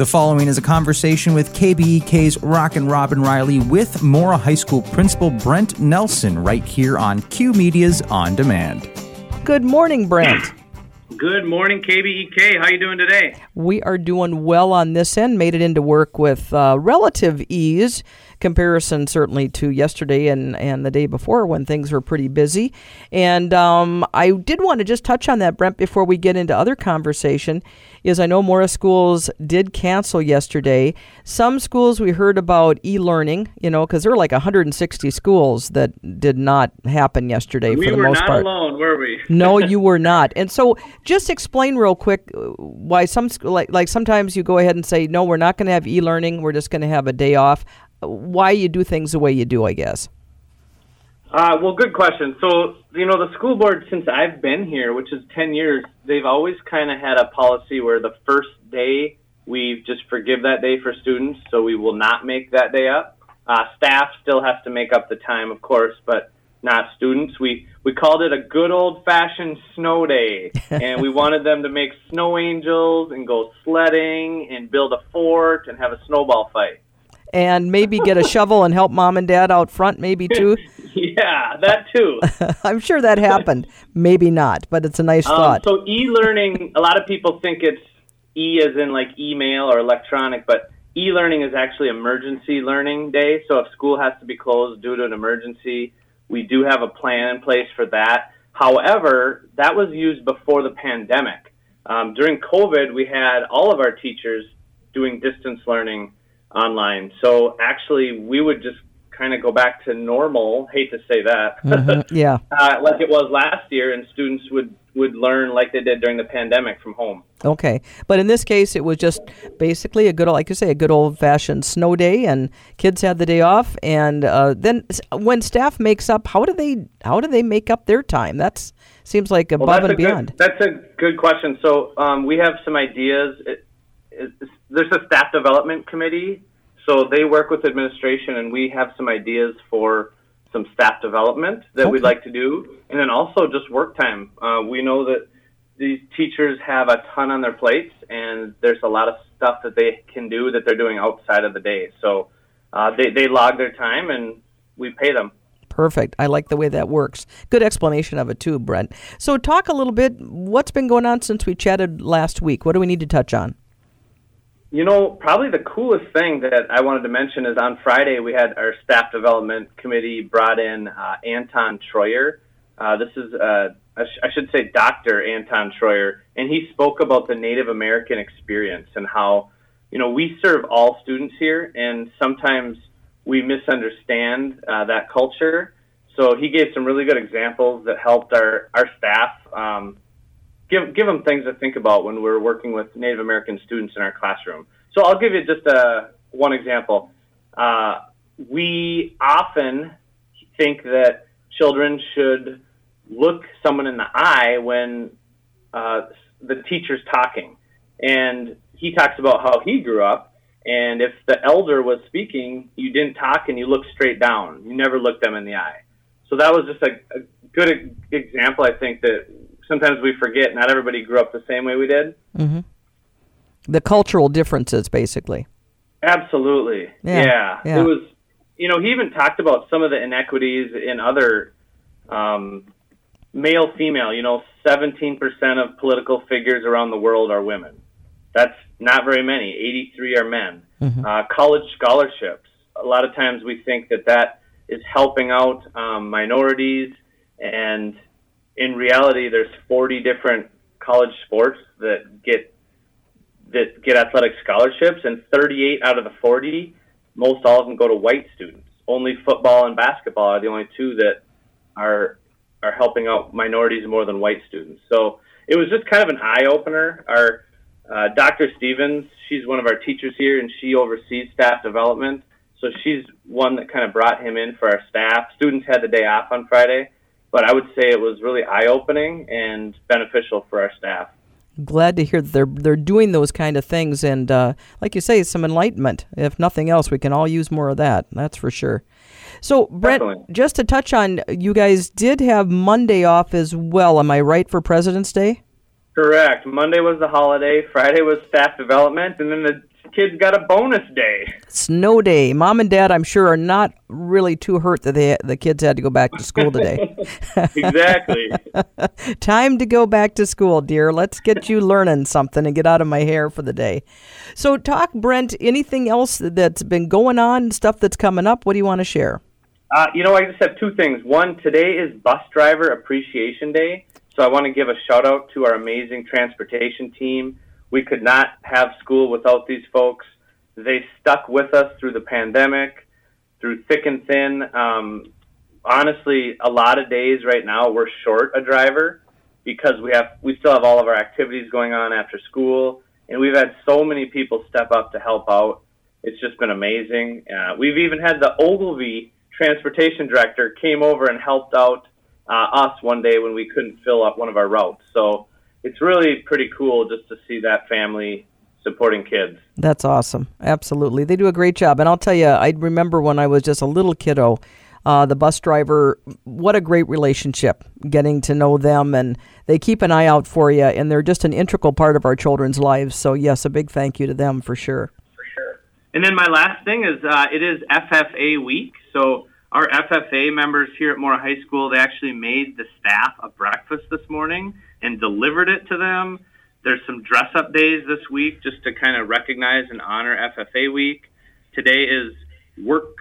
The following is a conversation with KBEK's Rockin' Robin Riley with Mora High School Principal Brent Nelson right here on Q Media's On Demand. Good morning, Brent. Good morning, KBEK. How are you doing today? We are doing well on this end. Made it into work with uh, relative ease comparison certainly to yesterday and, and the day before when things were pretty busy. And um, I did want to just touch on that, Brent, before we get into other conversation. Is I know Mora schools did cancel yesterday. Some schools we heard about e-learning, you know, because there were like 160 schools that did not happen yesterday we for the most part. We were not alone, were we? no, you were not. And so, just explain real quick uh, why some like like sometimes you go ahead and say, no, we're not going to have e-learning. We're just going to have a day off why you do things the way you do, I guess. Uh, well, good question. So, you know, the school board, since I've been here, which is 10 years, they've always kind of had a policy where the first day we just forgive that day for students, so we will not make that day up. Uh, staff still has to make up the time, of course, but not students. We we called it a good old fashioned snow day, and we wanted them to make snow angels and go sledding and build a fort and have a snowball fight and maybe get a shovel and help mom and dad out front, maybe too. yeah, that too. I'm sure that happened. maybe not, but it's a nice um, thought. So e-learning, a lot of people think it's e as in like email or electronic, but e-learning is actually emergency learning day. So if school has to be closed due to an emergency, we do have a plan in place for that. However, that was used before the pandemic. Um, during COVID, we had all of our teachers doing distance learning online. So actually, we would just kind of go back to normal. Hate to say that. Mm-hmm. Yeah. uh, like it was last year, and students would would learn like they did during the pandemic from home. Okay, but in this case, it was just basically a good, like you say, a good old fashioned snow day, and kids had the day off. And uh, then when staff makes up, how do they how do they make up their time? That's seems like above well, and beyond. Good, that's a good question. So um, we have some ideas. It, there's a staff development committee, so they work with administration, and we have some ideas for some staff development that okay. we'd like to do, and then also just work time. Uh, we know that these teachers have a ton on their plates, and there's a lot of stuff that they can do that they're doing outside of the day. So uh, they they log their time, and we pay them. Perfect. I like the way that works. Good explanation of it too, Brent. So talk a little bit. What's been going on since we chatted last week? What do we need to touch on? You know, probably the coolest thing that I wanted to mention is on Friday we had our staff development committee brought in uh, Anton Treuer. Uh, this is, uh, I, sh- I should say, Dr. Anton Treuer, and he spoke about the Native American experience and how, you know, we serve all students here, and sometimes we misunderstand uh, that culture. So he gave some really good examples that helped our, our staff um, give give them things to think about when we're working with Native American students in our classroom. So I'll give you just a uh, one example. Uh, we often think that children should look someone in the eye when uh, the teacher's talking, and he talks about how he grew up. And if the elder was speaking, you didn't talk and you looked straight down. You never looked them in the eye. So that was just a, a good example, I think, that sometimes we forget not everybody grew up the same way we did. Mm-hmm. The cultural differences, basically. Absolutely. Yeah. Yeah. yeah. It was, you know, he even talked about some of the inequities in other um, male female. You know, 17% of political figures around the world are women. That's not very many. 83 are men. Mm-hmm. Uh, college scholarships. A lot of times we think that that is helping out um, minorities and in reality, there's 40 different college sports that get that get athletic scholarships, and 38 out of the 40, most all of them go to white students. Only football and basketball are the only two that are are helping out minorities more than white students. So it was just kind of an eye opener. Our uh, Dr. Stevens, she's one of our teachers here, and she oversees staff development. So she's one that kind of brought him in for our staff. Students had the day off on Friday, but I would say it was really eye opening and beneficial for our staff. Glad to hear that they're they're doing those kind of things, and uh, like you say, some enlightenment. If nothing else, we can all use more of that. That's for sure. So, Brent, Definitely. just to touch on, you guys did have Monday off as well. Am I right for President's Day? Correct. Monday was the holiday. Friday was staff development, and then the kids got a bonus day. Snow day. Mom and dad, I'm sure, are not really too hurt that they, the kids had to go back to school today. exactly. Time to go back to school, dear. Let's get you learning something and get out of my hair for the day. So, talk, Brent, anything else that's been going on, stuff that's coming up? What do you want to share? Uh, you know, I just have two things. One, today is Bus Driver Appreciation Day. So I want to give a shout out to our amazing transportation team. We could not have school without these folks. They stuck with us through the pandemic, through thick and thin. Um, honestly, a lot of days right now we're short a driver because we have we still have all of our activities going on after school, and we've had so many people step up to help out. It's just been amazing. Uh, we've even had the Ogilvie transportation director came over and helped out uh, us one day when we couldn't fill up one of our routes. So it's really pretty cool just to see that family supporting kids. That's awesome. Absolutely. They do a great job. And I'll tell you, I remember when I was just a little kiddo, uh, the bus driver, what a great relationship getting to know them. And they keep an eye out for you, and they're just an integral part of our children's lives. So, yes, a big thank you to them for sure. For sure. And then my last thing is uh, it is FFA week. So, our FFA members here at Mora High School, they actually made the staff a breakfast this morning and delivered it to them. There's some dress up days this week just to kind of recognize and honor FFA week. Today is work,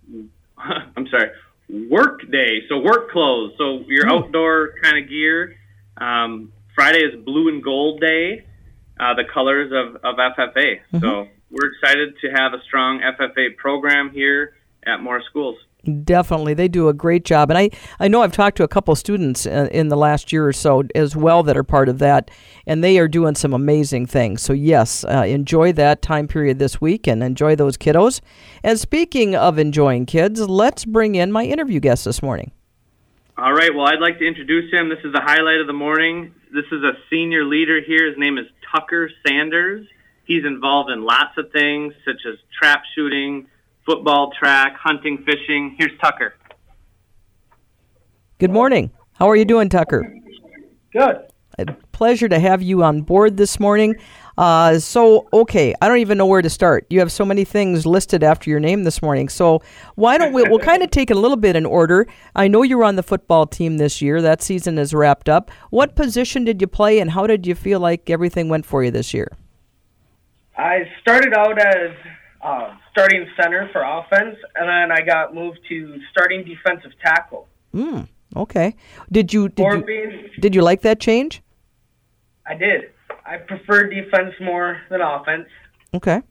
I'm sorry, work day. So work clothes. So your outdoor kind of gear. Um, Friday is blue and gold day, uh, the colors of, of FFA. Mm-hmm. So we're excited to have a strong FFA program here at Mora Schools. Definitely, they do a great job, and I, I know I've talked to a couple students in, uh, the last year or so as well that are part of that, and they are doing some amazing things. So yes, uh, enjoy that time period this week and enjoy those kiddos. And speaking of enjoying kids, let's bring in my interview guest this morning. All right. Well, I'd like to introduce him. This is the highlight of the morning. This is a senior leader here. His name is Tucker Sanders. He's involved in lots of things such as trap shooting football, track, hunting, fishing. Here's Tucker. Good morning. How are you doing, Tucker? Good. A pleasure to have you on board this morning. Uh, so, okay, I don't even know where to start. You have so many things listed after your name this morning. So, why don't we? We'll kind of take it a little bit in order. I know you were on the football team this year. That season is wrapped up. What position did you play, and how did you feel like everything went for you this year? I started out as uh, starting center for offense, and then I got moved to starting defensive tackle. Hmm. Okay. Did you did you, being, did you like that change? I did. I prefer defense more than offense. Okay.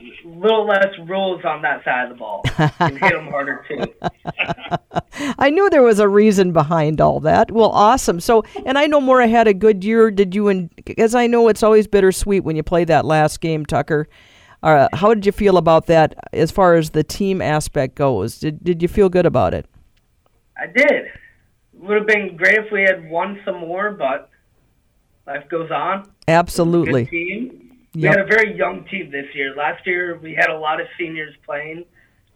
A little less rules on that side of the ball. and hit them harder too. I knew there was a reason behind all that. Well, awesome. So, and I know Mora had a good year. Did you? And as I know, it's always bittersweet when you play that last game, Tucker. Uh, how did you feel about that as far as the team aspect goes? Did, did you feel good about it? I did. Would have been great if we had won some more, but life goes on. Absolutely. Good team. We yep. had a very young team this year. Last year we had a lot of seniors playing.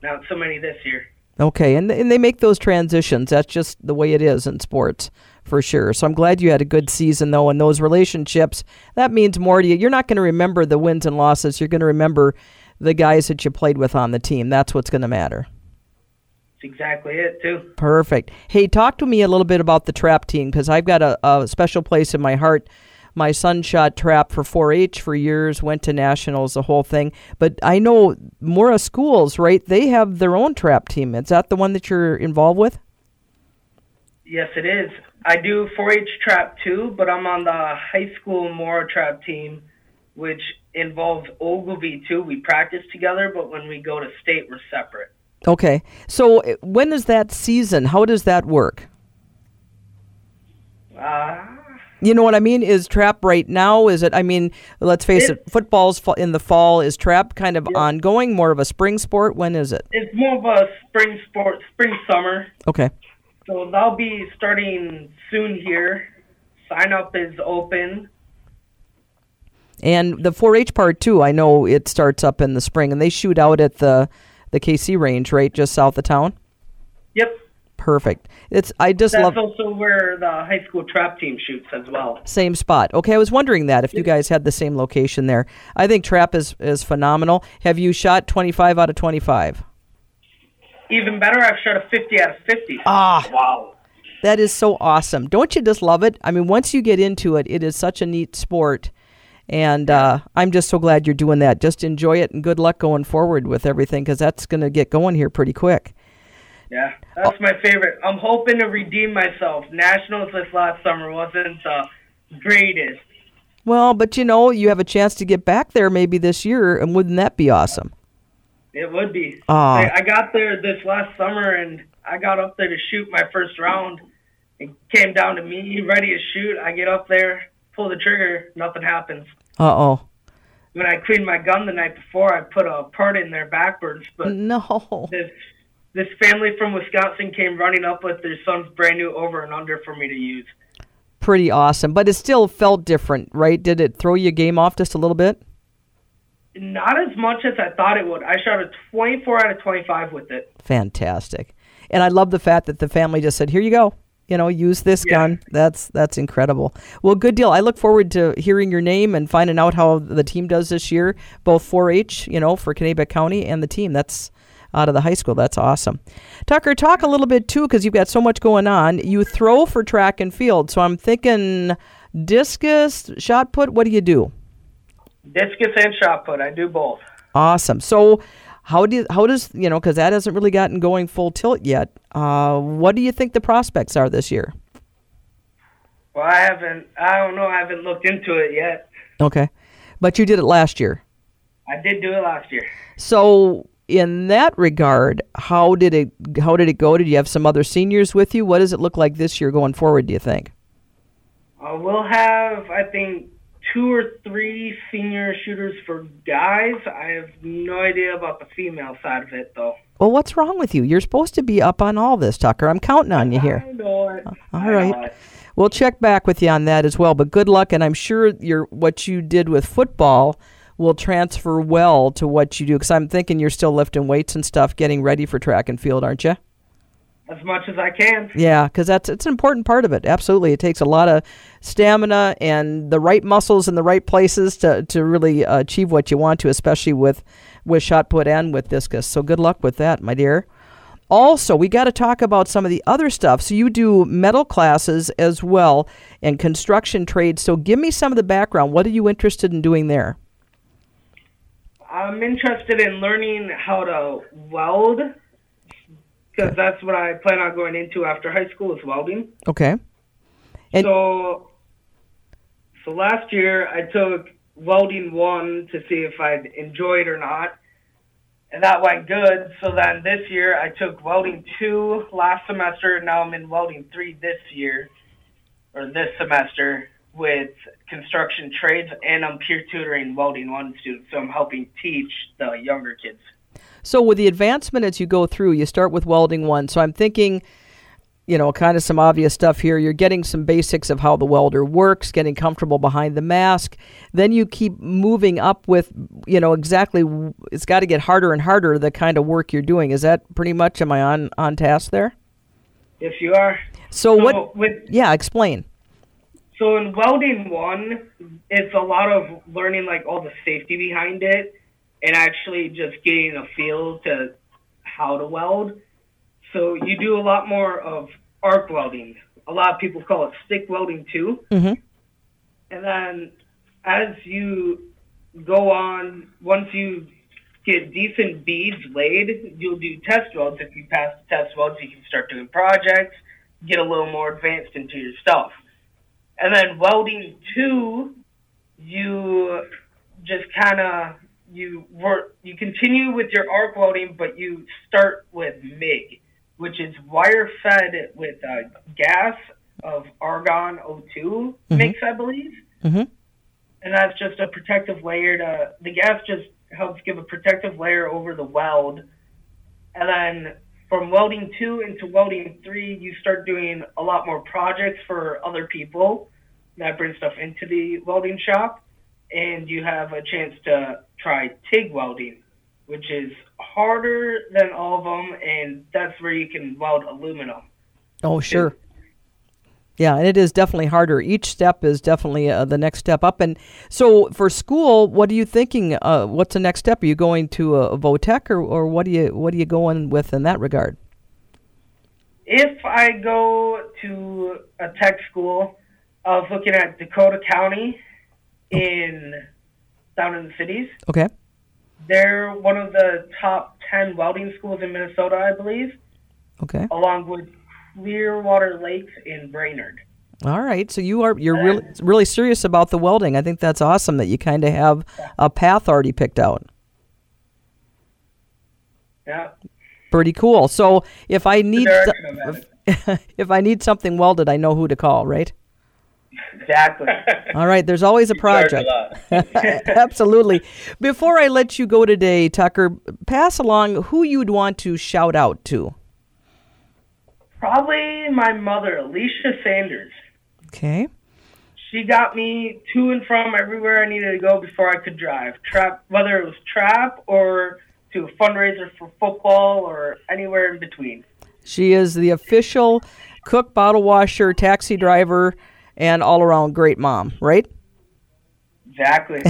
Not so many this year. Okay, and and they make those transitions. That's just the way it is in sports for sure. So I'm glad you had a good season though, and those relationships that means more to you. You're not going to remember the wins and losses. You're going to remember the guys that you played with on the team. That's what's going to matter. That's exactly it too. Perfect. Hey, talk to me a little bit about the trap team because I've got a, a special place in my heart my son shot trap for 4-H for years, went to nationals, the whole thing. But I know Mora schools, right? They have their own trap team. Is that the one that you're involved with? Yes, it is. I do 4-H trap too, but I'm on the high school Mora trap team, which involves Ogilvie too. We practice together, but when we go to state, we're separate. Okay. So uh, when is that season? How does that work? Uh, you know what I mean? Is trap right now? Is it? I mean, let's face it. Football's in the fall. Is trap kind of yeah. ongoing? More of a spring sport? When is it? It's more of a spring sport, spring summer. Okay. So they'll be starting soon here. Sign up is open. And the 4-H part too. I know it starts up in the spring, and they shoot out at the the KC range, right, just south of town. Yep. Perfect. It's I just That's love also where the high school trap team shoots as well. same spot. Okay, I was wondering that if you guys had the same location there. I think trap is is phenomenal. Have you shot 25 out of 25? Even better, I've shot a 50 out of 50. Ah. Wow. That is so awesome. Don't you just love it? I mean, once you get into it, it is such a neat sport. And uh, I'm just so glad you're doing that. Just enjoy it and good luck going forward with everything because that's going to get going here pretty quick. Yeah, that's my favorite. I'm hoping to redeem myself. Nationals this last summer wasn't the greatest. Well, but you know, you have a chance to get back there maybe this year, and wouldn't that be awesome? It would be. Aw. I, I got there this last summer and I got up there to shoot my first round. It came down to me, ready to shoot. I get up there, pull the trigger, nothing happens. Uh oh. When I cleaned my gun the night before, I put a part in there backwards, but No. this this family from Wisconsin came running up with their son's brand new over and under for me to use. Pretty awesome. But it still felt different, right? Did it throw your game off just a little bit? Not as much as I thought it would. I shot a 24 out of 25 with it. Fantastic. And I love the fact that the family just said, "Here you go. You know, use this Yeah. gun." That's that's incredible. Well, good deal. I look forward to hearing your name and finding out how the team does this year, both 4-H, you know, for Kanabec County and the team. That's out of the high school. That's awesome. Tucker, talk a little bit too because you've got so much going on. You throw for track and field, so I'm thinking discus, shot put. What do you do? Discus and shot put. I do both. Awesome. So, how do you, how does you know because that hasn't really gotten going full tilt yet? Uh, what do you think the prospects are this year? Well, I haven't. I don't know. I haven't looked into it yet. Okay, but you did it last year. I did do it last year. So, in that regard, how did it how did it go? Did you have some other seniors with you? What does it look like this year going forward? Do you think? Uh, we'll have, I think, two or three senior shooters for guys. I have no idea about the female side of it, though. Well, what's wrong with you? You're supposed to be up on all this, Tucker. I'm counting on you here. I know it. All I know it. We'll check back with you on that as well. But good luck, and I'm sure your what you did with football will transfer well to what you do. Because I'm thinking you're still lifting weights and stuff, getting ready for track and field, aren't you? As much as I can. Yeah, because that's it's an important part of it. Absolutely, it takes a lot of stamina and the right muscles in the right places to to really achieve what you want to, especially with with shot put and with discus. So good luck with that, my dear. Also, we got to talk about some of the other stuff. So you do metal classes as well and construction trades. So give me some of the background. What are you interested in doing there? I'm interested in learning how to weld because that's what I plan on going into after high school is welding. Okay. And- so, so last year I took welding one to see if I'd enjoy it or not, and that went good. So then this year I took welding two last semester. Now I'm in welding three this year, or this semester with construction trades, and I'm peer tutoring welding one student. So I'm helping teach the younger kids. So with the advancement as you go through, you start with welding one. So I'm thinking, you know, kind of some obvious stuff here. You're getting some basics of how the welder works, getting comfortable behind the mask. Then you keep moving up with, you know, exactly. It's got to get harder and harder the kind of work you're doing. Is that pretty much? Am I on on task there? If you are. So, So what? with Yeah, explain. So in welding one, it's a lot of learning like all the safety behind it and actually just getting a feel to how to weld. So you do a lot more of arc welding. A lot of people call it stick welding too. Mhm. And then as you go on, once you get decent beads laid, you'll do test welds. If you pass the test welds, you can start doing projects, get a little more advanced into your stuff. And then welding two, you just kind of you work you continue with your arc welding, but you start with MIG, which is wire fed with uh, gas of argon O2 mix, I believe. Mhm. And that's just a protective layer to the gas just helps give a protective layer over the weld. And then from welding two into welding three, you start doing a lot more projects for other people that brings stuff into the welding shop. And you have a chance to try TIG welding, which is harder than all of them. And that's where you can weld aluminum. Oh, sure. Yeah, and it is definitely harder. Each step is definitely uh, the next step up. And so, for school, what are you thinking? Uh, what's the next step? Are you going to a, a Votech, or, or what do you what are you going with in that regard? If I go to a tech school, I was looking at Dakota County oh. in down in the cities. Okay. They're one of the top ten welding schools in Minnesota, I believe, Okay. along with Clearwater Lakes in Brainerd. All right. So you are you're really really serious about the welding. I think that's awesome that you kind of have a path already picked out. Yeah, Pretty cool. So if I need if I need something welded, I know who to call, right? Exactly. All right. There's always a project. Absolutely. Before I let you go today, Tucker, pass along who you'd want to shout out to. Probably my mother, Alicia Sanders. Okay. She got me to and from everywhere I needed to go before I could drive. Trap, whether it was trap or to a fundraiser for football or anywhere in between. She is the official cook, bottle washer, taxi driver, and all around great mom, right? Exactly.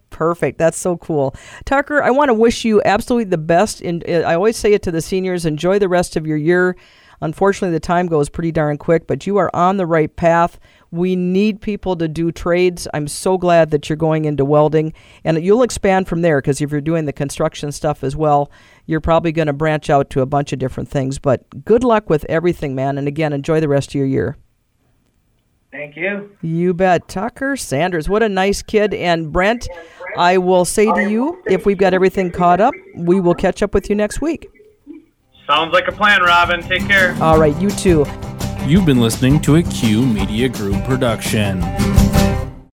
Perfect. That's so cool. Tucker, I want to wish you absolutely the best. In, I always say it to the seniors enjoy the rest of your year. Unfortunately, the time goes pretty darn quick, but you are on the right path. We need people to do trades. I'm so glad that you're going into welding, and you'll expand from there because if you're doing the construction stuff as well, you're probably going to branch out to a bunch of different things. But good luck with everything, man. And again, enjoy the rest of your year. Thank you. You bet. Tucker Sanders, what a nice kid. And Brent, I will say to you, if we've got everything caught up, we will catch up with you next week. Sounds like a plan, Robin. Take care. All right, you too. You've been listening to a Q Media Group production.